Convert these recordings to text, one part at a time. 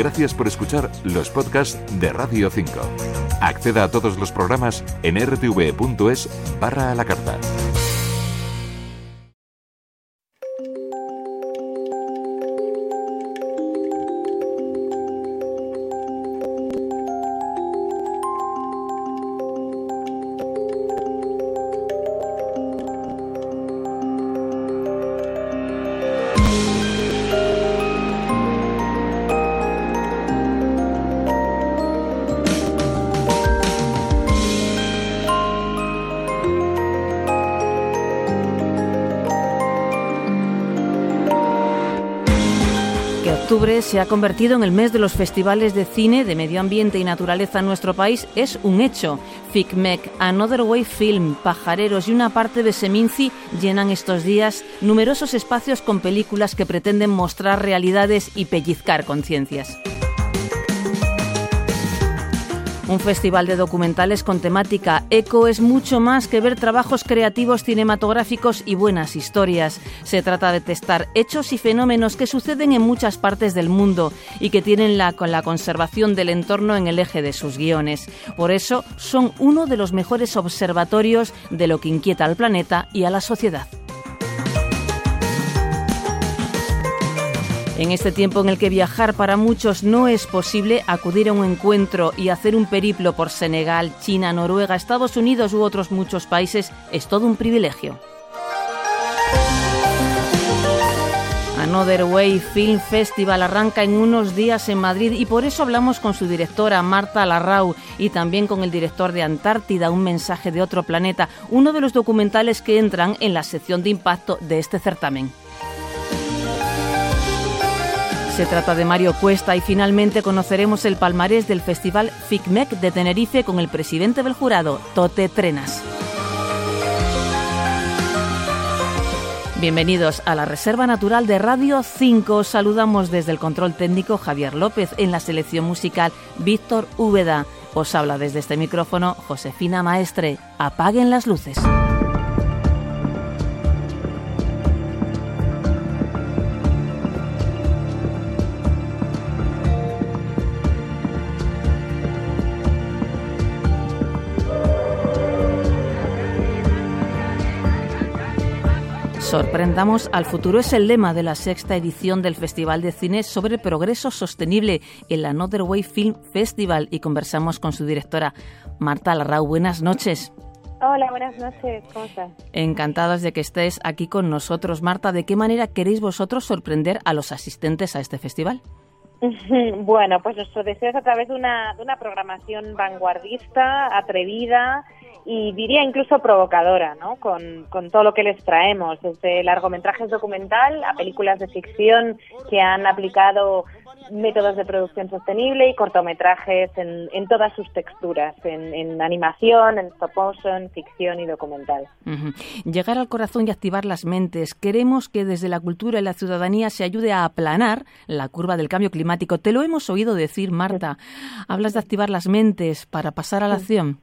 Gracias por escuchar los podcasts de Radio 5. Acceda a todos los programas en rtv.es barra a la carta. Se ha convertido en el mes de los festivales de cine, de medio ambiente y naturaleza en nuestro país es un hecho. FICMEC, Another Way Film, Pajareros y una parte de Seminci llenan estos días numerosos espacios con películas que pretenden mostrar realidades y pellizcar conciencias. Un festival de documentales con temática eco es mucho más que ver trabajos creativos cinematográficos y buenas historias. Se trata de testar hechos y fenómenos que suceden en muchas partes del mundo y que tienen la, con la conservación del entorno en el eje de sus guiones. Por eso son uno de los mejores observatorios de lo que inquieta al planeta y a la sociedad. En este tiempo en el que viajar para muchos no es posible, acudir a un encuentro y hacer un periplo por Senegal, China, Noruega, Estados Unidos u otros muchos países es todo un privilegio. Another Way Film Festival arranca en unos días en Madrid y por eso hablamos con su directora Marta Larrau y también con el director de Antártida, Un mensaje de otro planeta, uno de los documentales que entran en la sección de impacto de este certamen. Se trata de Mario Cuesta y finalmente conoceremos el palmarés del Festival FICMEC de Tenerife con el presidente del jurado, Tote Trenas. Bienvenidos a la Reserva Natural de Radio 5. Saludamos desde el control técnico Javier López, en la selección musical Víctor Úbeda. Os habla desde este micrófono Josefina Maestre. Apaguen las luces. Sorprendamos al futuro es el lema de la sexta edición del Festival de Cine sobre progreso sostenible, el Another Way Film Festival, y conversamos con su directora, Marta Larrau. Buenas noches. Hola, buenas noches. ¿Cómo estás? Encantados de que estés aquí con nosotros. Marta, ¿de qué manera queréis vosotros sorprender a los asistentes a este festival? Bueno, pues nuestro deseo es a través de una, de una programación vanguardista, atrevida, y diría incluso provocadora, ¿no? Con, con, todo lo que les traemos, desde largometrajes documental a películas de ficción que han aplicado métodos de producción sostenible y cortometrajes en, en todas sus texturas, en, animación, en stop motion, ficción y documental. Llegar al corazón y activar las mentes. Queremos que desde la cultura y la ciudadanía se ayude a aplanar la curva del cambio climático. Te lo hemos oído decir, Marta. Hablas de activar las mentes para pasar a la acción.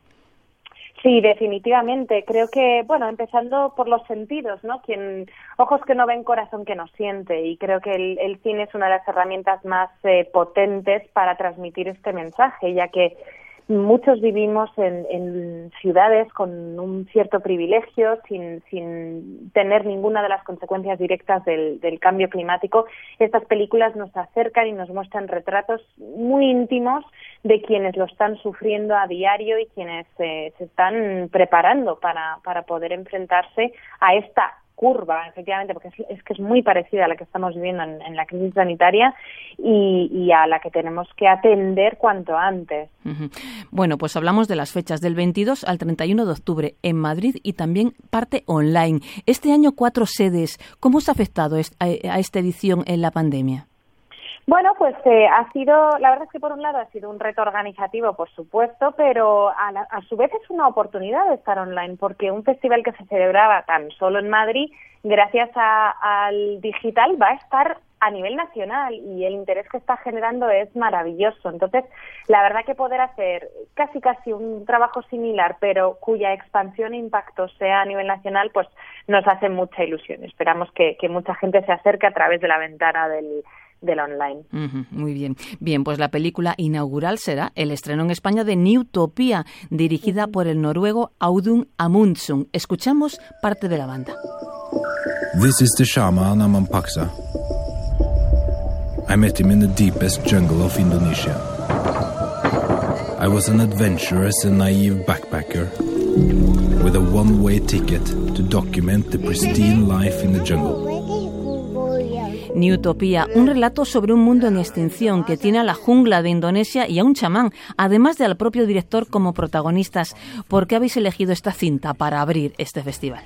Sí, definitivamente. Creo que, bueno, empezando por los sentidos, ¿no? Quien, ojos que no ven, corazón que no siente. Y creo que el, cine es una de las herramientas más eh, potentes para transmitir este mensaje, ya que muchos vivimos en, ciudades con un cierto privilegio, sin, sin, tener ninguna de las consecuencias directas del, cambio climático. Estas películas nos acercan y nos muestran retratos muy íntimos de quienes lo están sufriendo a diario y quienes eh, se están preparando para, para poder enfrentarse a esta curva, efectivamente, porque es, que es muy parecida a la que estamos viviendo en, la crisis sanitaria y, a la que tenemos que atender cuanto antes. Bueno, pues hablamos de las fechas del 22 al 31 de octubre en Madrid y también parte online. Este año cuatro sedes. ¿Cómo se ha afectado a esta edición en la pandemia? Bueno, pues eh, ha sido, la verdad es que por un lado ha sido un reto organizativo, por supuesto, pero a, a, su vez es una oportunidad de estar online, porque un festival que se celebraba tan solo en Madrid, gracias al digital, va a estar a nivel nacional y el interés que está generando es maravilloso. Entonces, la verdad que poder hacer casi casi un trabajo similar, pero cuya expansión e impacto sea a nivel nacional, pues nos hace mucha ilusión. Esperamos que, que mucha gente se acerque a través de la ventana del del online. muy bien. Bien, pues la película inaugural será el estreno en España de Newtopia, dirigida por el noruego Audun Amundsen. Escuchamos parte de la banda. This is the shaman Amampaksa. I met him in the deepest jungle of Indonesia. I was an adventurous and naive backpacker with a one-way ticket to document the pristine life in the jungle. Newtopia, un relato sobre un mundo en extinción que tiene a la jungla de Indonesia y a un chamán, además de al propio director como protagonistas. ¿Por qué habéis elegido esta cinta para abrir este festival?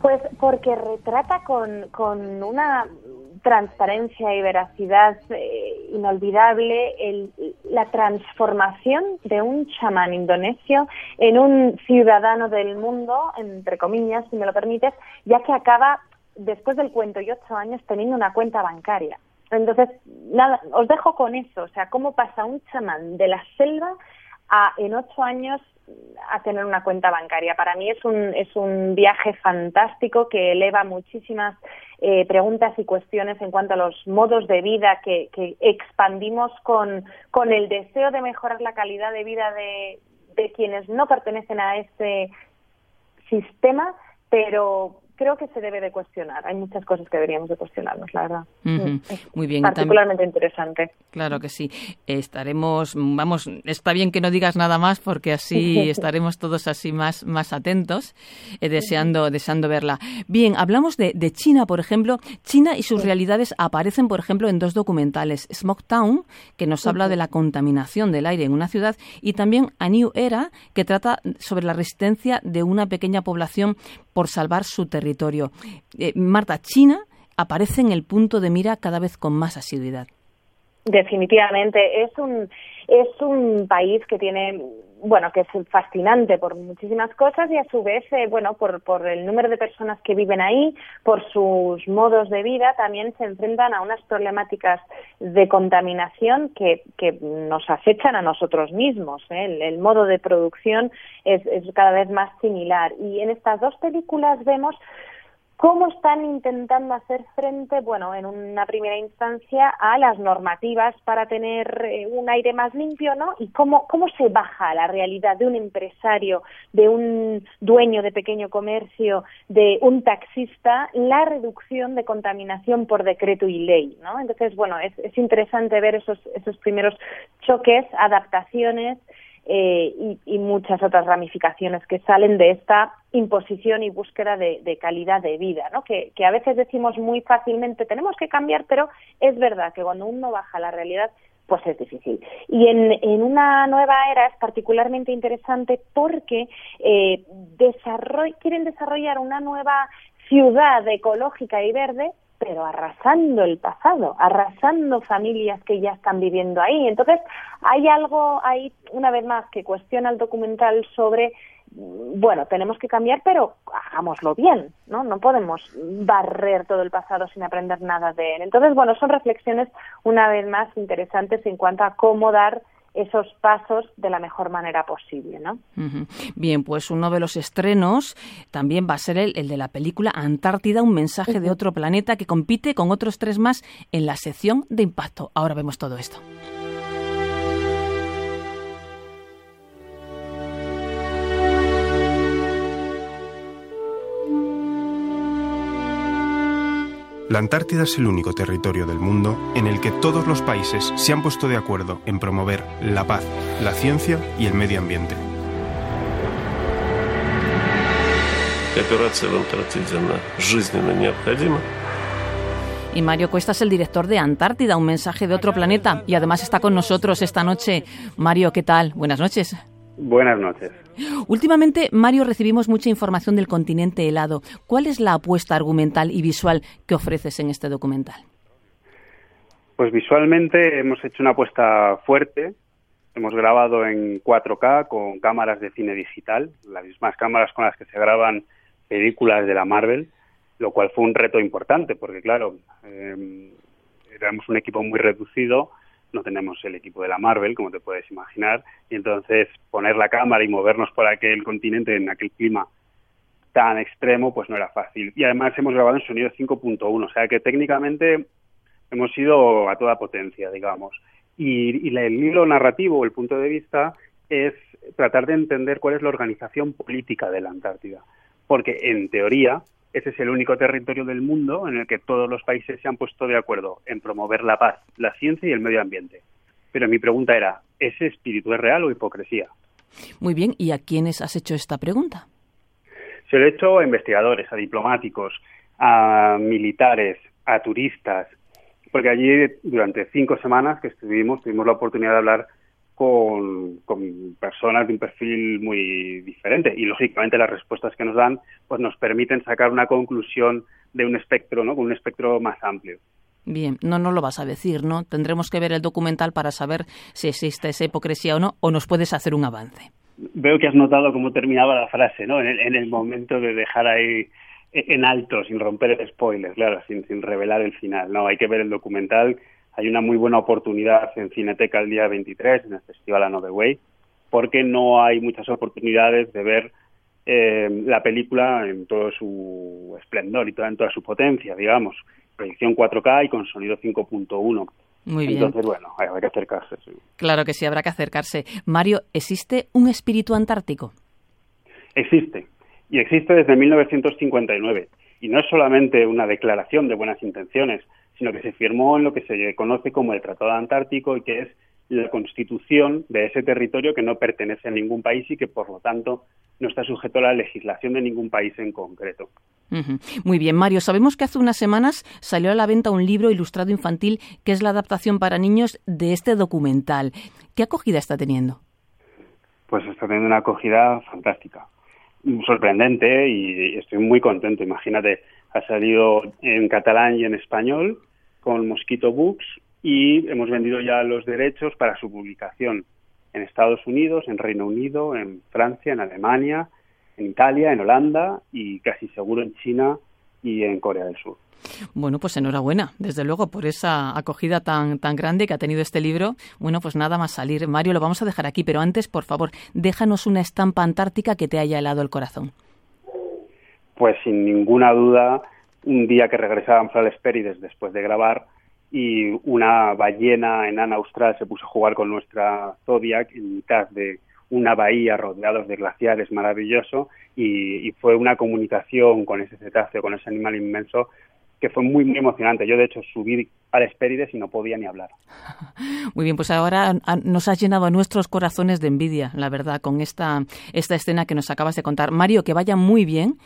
Pues porque retrata con, con una transparencia y veracidad eh, inolvidable la transformación de un chamán indonesio en un ciudadano del mundo, entre comillas, si me lo permites, ya que acaba, después del cuento y ocho años, teniendo una cuenta bancaria. Entonces, nada, os dejo con eso, o sea, cómo pasa un chamán de la selva a en ocho años a tener una cuenta bancaria. Para mí es un, es un viaje fantástico que eleva muchísimas eh, preguntas y cuestiones en cuanto a los modos de vida que, que expandimos con, con el deseo de mejorar la calidad de vida de, de quienes no pertenecen a ese sistema, pero creo que se debe de cuestionar. Hay muchas cosas que deberíamos de cuestionarnos, la verdad. Muy bien. Particularmente interesante. Claro que sí. Estaremos, vamos, está bien que no digas nada más porque así estaremos todos así más, más atentos, eh, deseando, deseando verla. Bien, hablamos de, de, China, por ejemplo. China y sus realidades aparecen, por ejemplo, en dos documentales. Smog Town, que nos habla de la contaminación del aire en una ciudad, y también A New Era, que trata sobre la resistencia de una pequeña población por salvar su territorio. Eh, Marta, China aparece en el punto de mira cada vez con más asiduidad. Definitivamente, es un, es un país que tiene bueno, que es fascinante por muchísimas cosas y a su vez, eh, bueno, por, por el número de personas que viven ahí, por sus modos de vida, también se enfrentan a unas problemáticas de contaminación que, que nos acechan a nosotros mismos. ¿eh? El, el, modo de producción es, es cada vez más similar. Y en estas dos películas vemos ¿Cómo están intentando hacer frente, bueno, en una primera instancia, a las normativas para tener eh, un aire más limpio, ¿no? Y cómo, cómo se baja la realidad de un empresario, de un dueño de pequeño comercio, de un taxista, la reducción de contaminación por decreto y ley, ¿no? Entonces, bueno, es, es interesante ver esos, esos primeros choques, adaptaciones, eh, y, muchas otras ramificaciones que salen de esta imposición y búsqueda de, calidad de vida, ¿no? Que, a veces decimos muy fácilmente tenemos que cambiar, pero es verdad que cuando uno baja la realidad pues es difícil. Y en, una nueva era es particularmente interesante porque eh, quieren desarrollar una nueva ciudad ecológica y verde pero arrasando el pasado, arrasando familias que ya están viviendo ahí. Entonces, hay algo ahí, una vez más, que cuestiona el documental sobre, bueno, tenemos que cambiar, pero hagámoslo bien, ¿no? No podemos barrer todo el pasado sin aprender nada de él. Entonces, bueno, son reflexiones, una vez más, interesantes en cuanto a cómo dar esos pasos de la mejor manera posible, ¿no? Bien, pues uno de los estrenos también va a ser el, de la película Antártida, un mensaje de otro planeta que compite con otros tres más en la sección de impacto. Ahora vemos todo esto. La Antártida es el único territorio del mundo en el que todos los países se han puesto de acuerdo en promover la paz, la ciencia y el medio ambiente. Y Mario Cuesta es el director de Antártida, un mensaje de otro planeta, y además está con nosotros esta noche. Mario, ¿qué tal? Buenas noches. Buenas noches. Últimamente, Mario, recibimos mucha información del continente helado. ¿Cuál es la apuesta argumental y visual que ofreces en este documental? Pues visualmente hemos hecho una apuesta fuerte. Hemos grabado en 4K con cámaras de cine digital, las mismas cámaras con las que se graban películas de la Marvel, lo cual fue un reto importante porque, claro, eh, éramos un equipo muy reducido no tenemos el equipo de la Marvel, como te puedes imaginar, y entonces poner la cámara y movernos por aquel continente en aquel clima tan extremo, pues no era fácil. Y además hemos grabado en sonido 5.1, o sea que técnicamente hemos ido a toda potencia, digamos. Y, y el hilo narrativo, el punto de vista, es tratar de entender cuál es la organización política de la Antártida. Porque, en teoría, ese es el único territorio del mundo en el que todos los países se han puesto de acuerdo en promover la paz, la ciencia y el medio ambiente. Pero mi pregunta era, ¿ese espíritu es real o hipocresía? Muy bien, ¿y a quiénes has hecho esta pregunta? Se lo he hecho a investigadores, a diplomáticos, a militares, a turistas, porque allí durante cinco semanas que estuvimos tuvimos la oportunidad de hablar con, personas de un perfil muy diferente y lógicamente las respuestas que nos dan pues nos permiten sacar una conclusión de un espectro, ¿no? Con un espectro más amplio. Bien, no nos lo vas a decir, ¿no? Tendremos que ver el documental para saber si existe esa hipocresía o no, o nos puedes hacer un avance. Veo que has notado cómo terminaba la frase, ¿no? En el, en el momento de dejar ahí en alto, sin romper el spoiler, claro, sin, sin revelar el final. No, hay que ver el documental hay una muy buena oportunidad en Cineteca el día 23, en el Festival Another Way, porque no hay muchas oportunidades de ver eh, la película en todo su esplendor y toda, en toda su potencia, digamos. Proyección 4K y con sonido 5.1. Muy bien. Entonces, bueno, habrá que acercarse. Claro que sí, habrá que acercarse. Mario, ¿existe un espíritu antártico? Existe. Y existe desde 1959. Y no es solamente una declaración de buenas intenciones, sino que se firmó en lo que se conoce como el Tratado Antártico y que es la constitución de ese territorio que no pertenece a ningún país y que, por lo tanto, no está sujeto a la legislación de ningún país en concreto. Muy bien, Mario. Sabemos que hace unas semanas salió a la venta un libro ilustrado infantil que es la adaptación para niños de este documental. ¿Qué acogida está teniendo? Pues está teniendo una acogida fantástica, sorprendente y estoy muy contento. Imagínate, ha salido en catalán y en español con Mosquito Books y hemos vendido ya los derechos para su publicación en Estados Unidos, en Reino Unido, en Francia, en Alemania, en Italia, en Holanda y casi seguro en China y en Corea del Sur. Bueno, pues enhorabuena, desde luego, por esa acogida tan, tan grande que ha tenido este libro. Bueno, pues nada más salir. Mario, lo vamos a dejar aquí, pero antes, por favor, déjanos una estampa antártica que te haya helado el corazón pues sin ninguna duda, un día que regresábamos al Hespérides después de grabar y una ballena enana austral se puso a jugar con nuestra Zodiac en mitad de una bahía rodeados de glaciares maravilloso y, fue una comunicación con ese cetáceo, con ese animal inmenso que fue muy, muy emocionante. Yo, de hecho, subí al Espérides y no podía ni hablar. Muy bien, pues ahora nos has llenado a nuestros corazones de envidia, la verdad, con esta, esta escena que nos acabas de contar. Mario, que vaya muy bien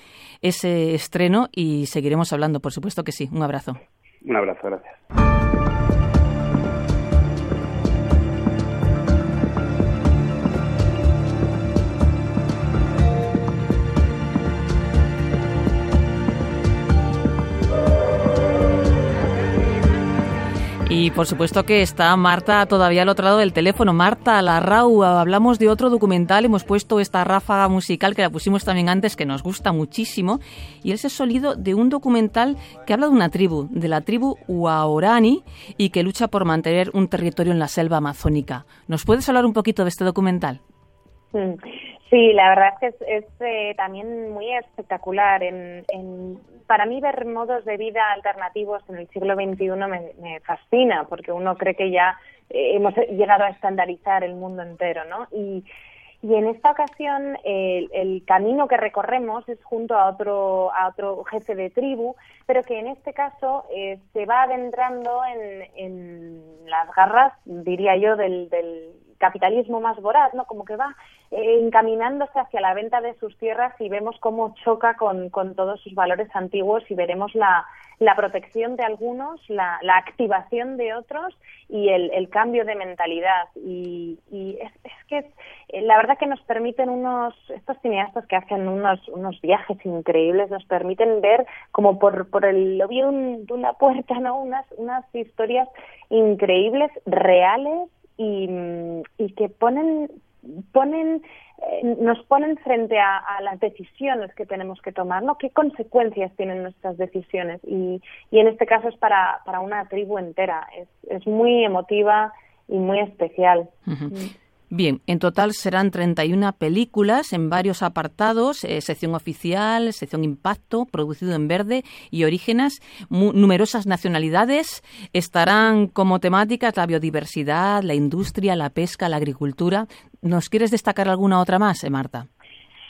ese estreno y seguiremos hablando, por supuesto que sí. Un abrazo. Un abrazo, gracias. Y por supuesto que está Marta todavía al otro lado del teléfono. Marta, la RAU, hablamos de otro documental, hemos puesto esta ráfaga musical que la pusimos también antes, que nos gusta muchísimo, y es el sonido de un documental que habla de una tribu, de la tribu Huaorani, y que lucha por mantener un territorio en la selva amazónica. ¿Nos puedes hablar un poquito de este documental? Sí, la verdad es que es, eh, también muy espectacular. En, para mí ver modos de vida alternativos en el siglo XXI me, fascina, porque uno cree que ya eh, hemos llegado a estandarizar el mundo entero, ¿no? Y, en esta ocasión el, camino que recorremos es junto a otro, a otro jefe de tribu, pero que en este caso eh, se va adentrando en, en las garras, diría yo, del, del capitalismo más voraz, ¿no? Como que va eh, encaminándose hacia la venta de sus tierras y vemos cómo choca con, todos sus valores antiguos y veremos la, la protección de algunos, la, la activación de otros y el, el cambio de mentalidad. Y, y es, es, que eh, la verdad que nos permiten unos, estos cineastas que hacen unos, unos viajes increíbles, nos permiten ver como por, por el lobby de una puerta, ¿no? Unas, unas historias increíbles, reales, y, y que ponen ponen eh, nos ponen frente a, las decisiones que tenemos que tomar, ¿no? ¿Qué consecuencias tienen nuestras decisiones? Y, y en este caso es para, para una tribu entera. Es, es muy emotiva y muy especial. Mm. Bien, en total serán 31 películas en varios apartados, eh, sección oficial, sección impacto, producido en verde y orígenes, numerosas nacionalidades. Estarán como temáticas la biodiversidad, la industria, la pesca, la agricultura. ¿Nos quieres destacar alguna otra más, eh, Marta?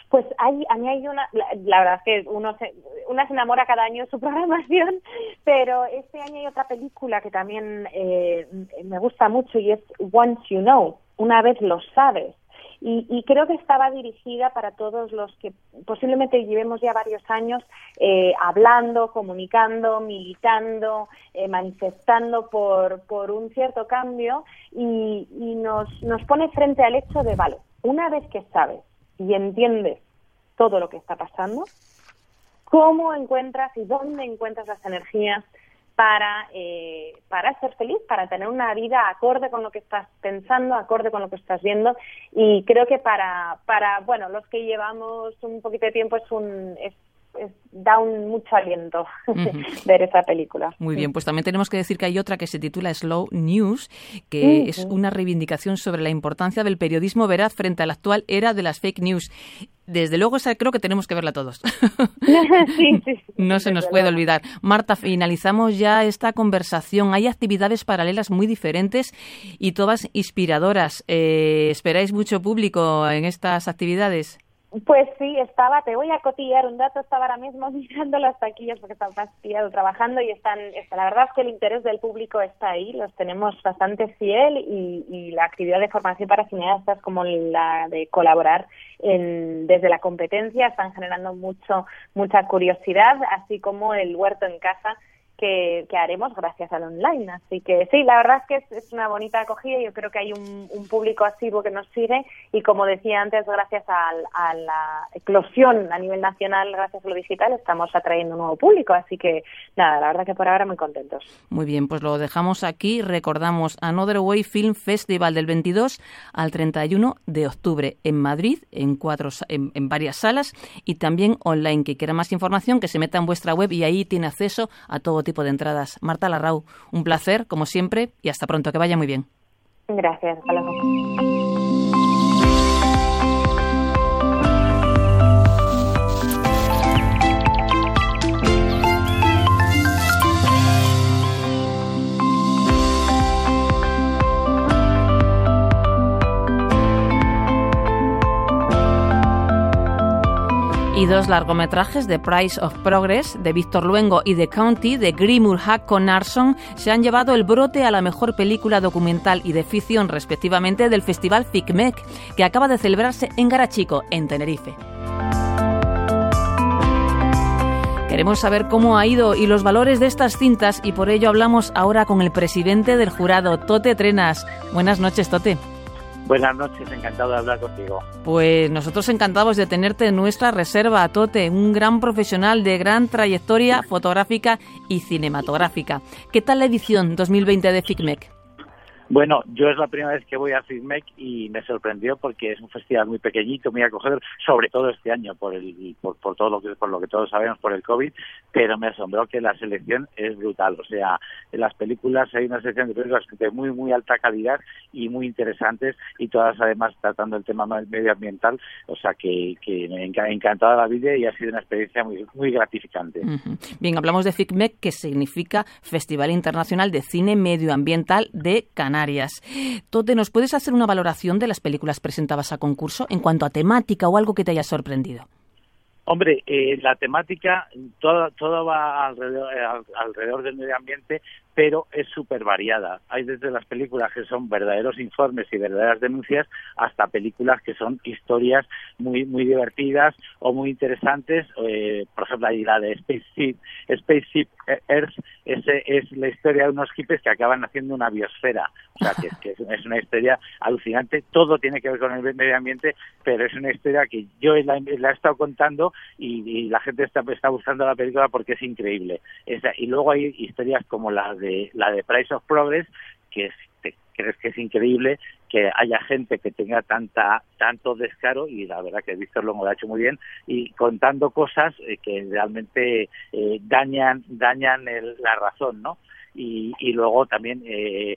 Pues hay, a mí hay una, la, verdad es que uno se, una se enamora cada año de su programación, pero este año hay otra película que también eh, me gusta mucho y es Once You Know, una vez lo sabes. Y, creo que estaba dirigida para todos los que posiblemente llevemos ya varios años eh, hablando, comunicando, militando, eh, manifestando por, por un cierto cambio y, y nos, nos pone frente al hecho de, vale, una vez que sabes y entiendes todo lo que está pasando, ¿cómo encuentras y dónde encuentras las energías para, eh, para ser feliz, para tener una vida acorde con lo que estás pensando, acorde con lo que estás viendo. Y creo que para, para bueno, los que llevamos un poquito de tiempo es un, es da un mucho aliento ver esa película. Muy bien, pues también tenemos que decir que hay otra que se titula Slow News, que es una reivindicación sobre la importancia del periodismo veraz frente a la actual era de las fake news. Desde luego, esa creo que tenemos que verla todos. no se nos puede olvidar. Marta, finalizamos ya esta conversación. Hay actividades paralelas muy diferentes y todas inspiradoras. Eh, ¿Esperáis mucho público en estas actividades? Pues sí, estaba, te voy a cotillar un dato, estaba ahora mismo mirando las taquillas porque estaba fastidiado trabajando y están, la verdad es que el interés del público está ahí, los tenemos bastante fiel y, y la actividad de formación para cineastas como la de colaborar en, desde la competencia están generando mucho, mucha curiosidad, así como el huerto en casa que, haremos gracias al online. Así que sí, la verdad es que es, una bonita acogida. Yo creo que hay un, público activo que nos sigue y como decía antes, gracias a, la eclosión a nivel nacional, gracias a lo digital, estamos atrayendo un nuevo público. Así que nada, la verdad que por ahora muy contentos. Muy bien, pues lo dejamos aquí. Recordamos Another Way Film Festival del 22 al 31 de octubre en Madrid, en, cuatro, en, en varias salas y también online. Que quiera más información, que se meta en vuestra web y ahí tiene acceso a todo tipo de entradas. Marta Larrau, un placer, como siempre, y hasta pronto, que vaya muy bien. Gracias, y dos largometrajes de Price of Progress de Víctor Luengo y The County de Grimur con Arson se han llevado el brote a la mejor película documental y de ficción respectivamente del Festival FICMEC que acaba de celebrarse en Garachico, en Tenerife. Queremos saber cómo ha ido y los valores de estas cintas y por ello hablamos ahora con el presidente del jurado, Tote Trenas. Buenas noches, Tote. Buenas noches, encantado de hablar contigo. Pues nosotros encantados de tenerte en nuestra reserva, Tote, un gran profesional de gran trayectoria fotográfica y cinematográfica. ¿Qué tal la edición 2020 de FICMEC? Bueno, yo es la primera vez que voy a FICMEC y me sorprendió porque es un festival muy pequeñito, muy acogedor, sobre todo este año por el por, por todo lo que por lo que todos sabemos por el COVID, pero me asombró que la selección es brutal, o sea, en las películas hay una selección de películas de muy muy alta calidad y muy interesantes y todas además tratando el tema medioambiental, o sea que, que me ha encantado la vida y ha sido una experiencia muy muy gratificante. Bien, hablamos de FICMEC que significa Festival Internacional de Cine Medioambiental de Canadá. Tote, ¿nos puedes hacer una valoración de las películas presentadas a concurso en cuanto a temática o algo que te haya sorprendido? Hombre, eh, la temática, todo, todo va alrededor, eh, alrededor del medio ambiente, pero es súper variada. Hay desde las películas que son verdaderos informes y verdaderas denuncias hasta películas que son historias muy muy divertidas o muy interesantes. Eh, por ejemplo, hay la de Spaceship, Spaceship Earth, ese es la historia de unos hippies que acaban haciendo una biosfera. O sea, que, es una historia alucinante. Todo tiene que ver con el medio ambiente, pero es una historia que yo la, he estado contando y, la gente está, está buscando la película porque es increíble. y luego hay historias como la de la de Price of Progress, que crees que es increíble que haya gente que tenga tanta tanto descaro y la verdad que Víctor lo ha hecho muy bien y contando cosas eh, que realmente eh, dañan dañan la razón, ¿no? Y, y luego también eh,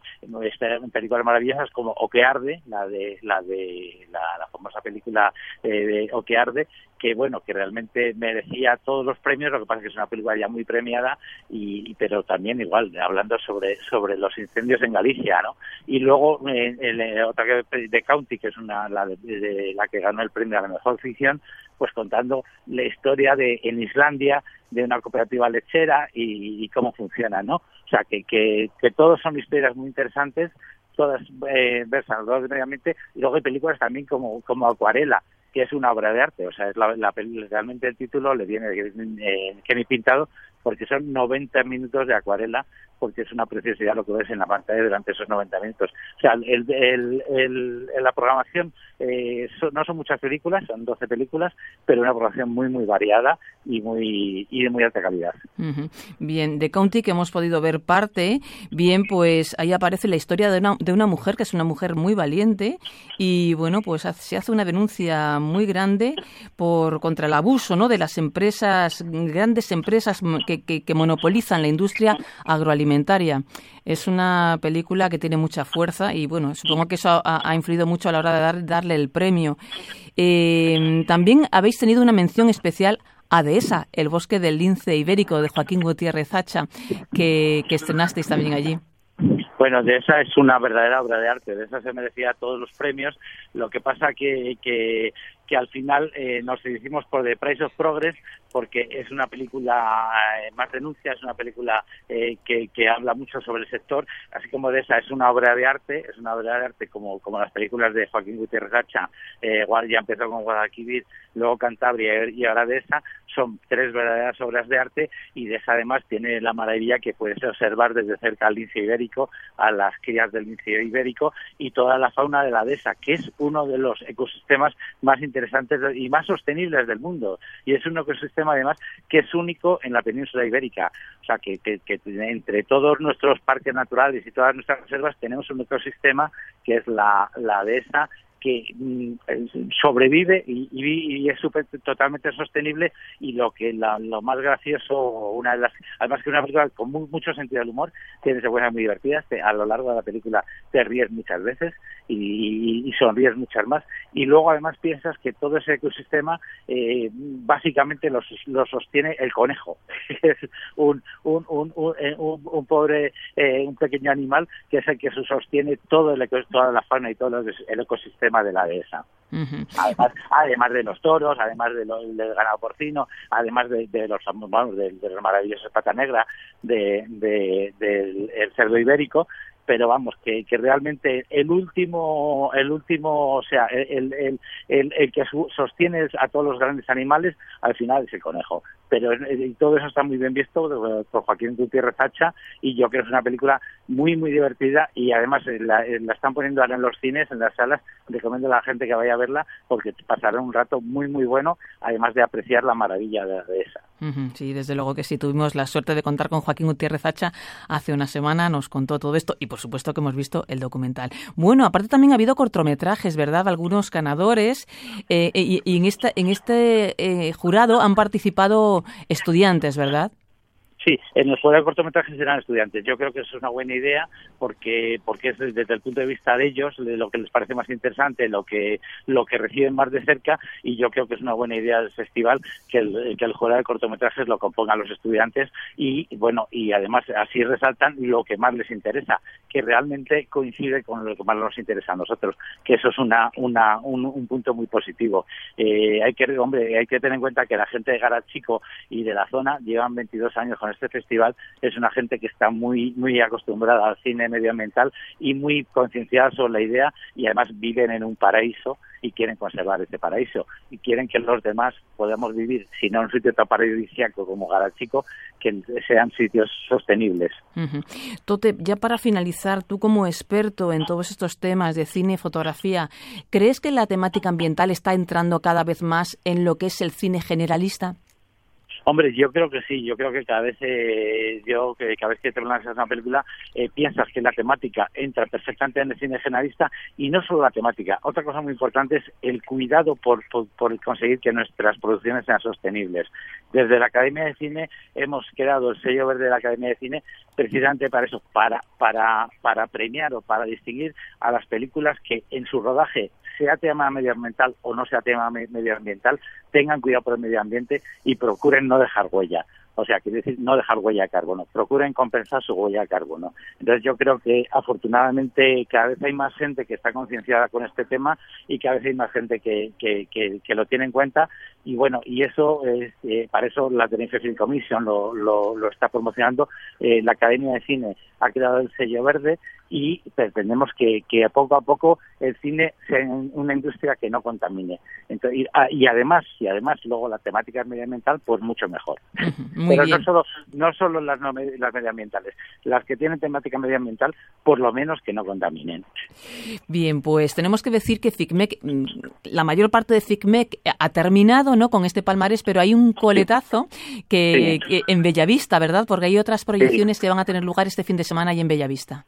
películas maravillosas como O que arde, la de la de la, famosa película eh, de O que arde, que bueno, que realmente merecía todos los premios, lo que pasa es que es una película ya muy premiada y pero también igual hablando sobre sobre los incendios en Galicia, ¿no? Y luego eh, el, otra que de County, que es una la de, la que ganó el premio a la mejor ficción, pues contando la historia de en Islandia de una cooperativa lechera y, cómo funciona, ¿no? O sea, que, que, que todos son historias muy interesantes, todas eh, versan y luego hay películas también como, como Acuarela, que es una obra de arte, o sea, es la, la realmente el título le viene eh, Kenny Pintado, porque son 90 minutos de acuarela, porque es una preciosidad lo que ves en la pantalla durante esos 90 minutos. O sea, el, la programación eh, no son muchas películas, son 12 películas, pero una programación muy, muy variada y, muy, y de muy alta calidad. Bien, de County, que hemos podido ver parte, bien, pues ahí aparece la historia de una, de una mujer, que es una mujer muy valiente, y bueno, pues se hace una denuncia muy grande por contra el abuso ¿no? de las empresas, grandes empresas que, monopolizan la industria agroalimentaria. Es una película que tiene mucha fuerza y bueno, supongo que eso ha, influido mucho a la hora de dar, darle el premio. Eh, también habéis tenido una mención especial a Dehesa, el bosque del lince ibérico de Joaquín Gutiérrez Hacha, que, estrenasteis también allí. Bueno, de esa es una verdadera obra de arte, de esa se merecía todos los premios. Lo que pasa que, que, que al final eh, nos decidimos por The Price of Progress porque es una película eh, más denuncia, es una película eh, que, que, habla mucho sobre el sector, así como de esa es una obra de arte, es una obra de arte como, como las películas de Joaquín Gutiérrez Hacha, eh, ya empezó con Guadalquivir, luego Cantabria y ahora de esa, son tres verdaderas obras de arte y de esa además tiene la maravilla que puedes observar desde cerca al lince ibérico, a las crías del lince ibérico y toda la fauna de la dehesa, que es uno de los ecosistemas más interesantes y más sostenibles del mundo. Y es un ecosistema además que es único en la península ibérica. O sea, que, que, entre todos nuestros parques naturales y todas nuestras reservas tenemos un ecosistema que es la, la dehesa que mm, sobrevive y, y, es super, totalmente sostenible y lo que lo más gracioso una de las además que una película con mucho sentido del humor tiene secuencias muy divertidas a lo largo de la película te ríes muchas veces y, sonríes muchas más y luego además piensas que todo ese ecosistema eh, básicamente lo, sostiene el conejo. Es un un, un, un, eh, un, pobre eh, un pequeño animal que es el que sostiene todo el, toda la fauna y todo el ecosistema de la dehesa. además, además de los toros, además de del ganado porcino, además de, los vamos, de, los maravillosos pata negra, de, del cerdo ibérico, pero vamos que, que realmente el último el último o sea el, el, el, el que sostiene a todos los grandes animales al final es el conejo. Pero todo eso está muy bien visto por Joaquín Gutiérrez Hacha y yo creo que es una película muy muy divertida y además eh, eh, la, están poniendo ahora en los cines en las salas. Recomiendo a la gente que vaya a verla porque pasará un rato muy muy bueno además de apreciar la maravilla de, esa sí desde luego que sí tuvimos la suerte de contar con Joaquín Gutiérrez Hacha hace una semana nos contó todo esto y por supuesto que hemos visto el documental. Bueno, aparte también ha habido cortometrajes, ¿verdad? Algunos ganadores eh, y, en, esta, en este eh, jurado han participado estudiantes, ¿verdad? Sí, en los de cortometrajes serán estudiantes. Yo creo que eso es una buena idea porque porque es desde el punto de vista de ellos de lo que les parece más interesante, lo que lo que reciben más de cerca y yo creo que es una buena idea del festival que el, que el jurado de cortometrajes lo compongan los estudiantes y bueno y además así resaltan lo que más les interesa, que realmente coincide con lo que más nos interesa a nosotros, que eso es una una un, punto muy positivo. Eh, hay que hombre hay que tener en cuenta que la gente de Garachico y de la zona llevan 22 años con este festival es una gente que está muy muy acostumbrada al cine medioambiental y muy concienciada sobre la idea y además viven en un paraíso y quieren conservar ese paraíso y quieren que los demás podamos vivir, si no en un sitio tan paradisíaco como Garachico, que sean sitios sostenibles. Tote, ya para finalizar, tú como experto en todos estos temas de cine y fotografía, ¿crees que la temática ambiental está entrando cada vez más en lo que es el cine generalista? Hombre, yo creo que sí, yo creo que cada vez eh, yo que cada vez que te lanzas una película eh, piensas que la temática entra perfectamente en el cine generalista y no solo la temática. Otra cosa muy importante es el cuidado por, por, conseguir que nuestras producciones sean sostenibles. Desde la Academia de Cine hemos creado el sello verde de la Academia de Cine precisamente para eso, para para para premiar o para distinguir a las películas que en su rodaje sea tema medioambiental o no sea tema medioambiental, tengan cuidado por el medio ambiente y procuren no dejar huella. O sea, quiere decir no dejar huella de carbono, procuren compensar su huella de carbono. Entonces yo creo que afortunadamente cada vez hay más gente que está concienciada con este tema y cada vez hay más gente que, que, que, lo tiene en cuenta y bueno, y eso es, eh, para eso la Tenerife Film Commission lo, lo, lo está promocionando, eh, la Academia de Cine ha creado el sello verde y pretendemos que, que poco a poco el cine sea una industria que no contamine. Entonces, ah, y, además, y además luego la temática medioambiental, pues mucho mejor. Pero no solo, no solo las, las medioambientales, las que tienen temática medioambiental, por lo menos que no contaminen. Bien, pues tenemos que decir que FICMEC, mm, la mayor parte de FICMEC ha terminado ¿no? con este palmarés, pero hay un coletazo que, en Bellavista, ¿verdad? Porque hay otras proyecciones que van a tener lugar este fin de semana y en Bellavista.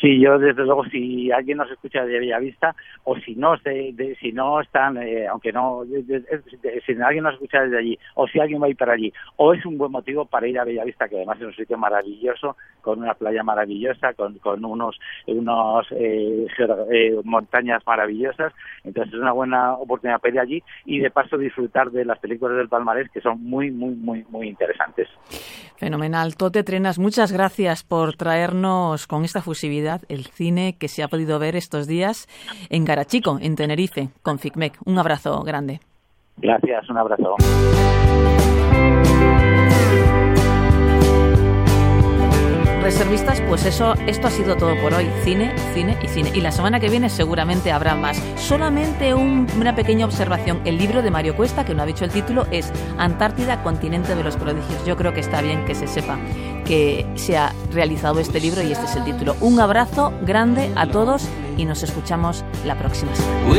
Sí, yo desde luego si alguien nos escucha de Bellavista o si no de, si no están, eh, aunque no, si alguien nos escucha desde allí o si alguien va a ir para allí o es un buen motivo para ir a Bellavista que además es un sitio maravilloso con una playa maravillosa con, con unos unos eh, eh, montañas maravillosas entonces es una buena oportunidad para ir allí y de paso disfrutar de las películas del Palmarés que son muy muy muy muy interesantes. Fenomenal, Tote Trenas, muchas gracias por traernos con esta fusividad el cine que se ha podido ver estos días en Garachico, en Tenerife, con FICMEC. Un abrazo grande. Gracias, un abrazo. Reservistas, pues eso, esto ha sido todo por hoy. Cine, cine y cine. Y la semana que viene seguramente habrá más. Solamente una pequeña observación. El libro de Mario Cuesta, que no ha dicho el título, es Antártida, continente de los prodigios. Yo creo que está bien que se sepa que se ha realizado este libro y este es el título. Un abrazo grande a todos y nos escuchamos la próxima semana.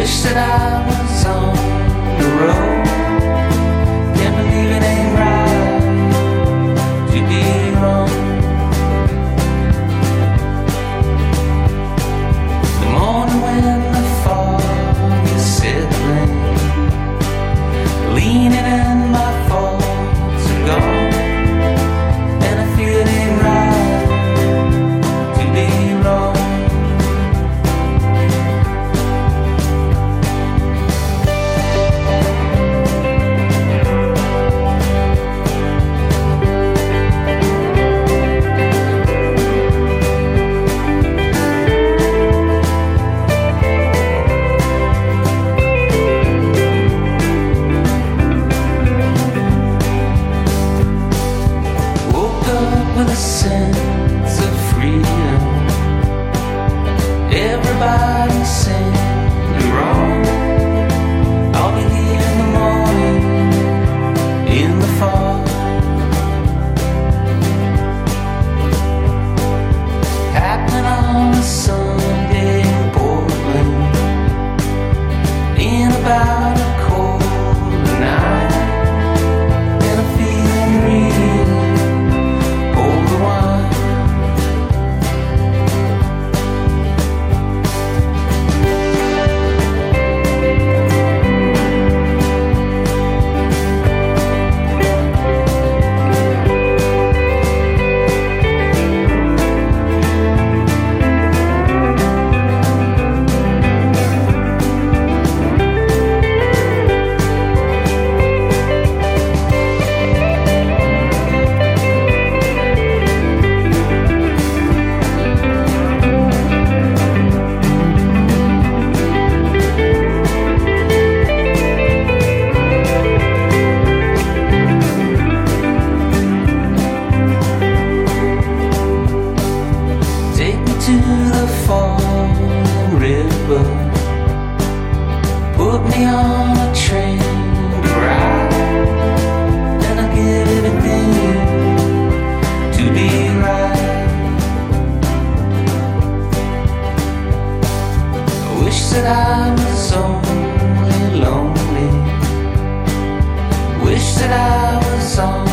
I was on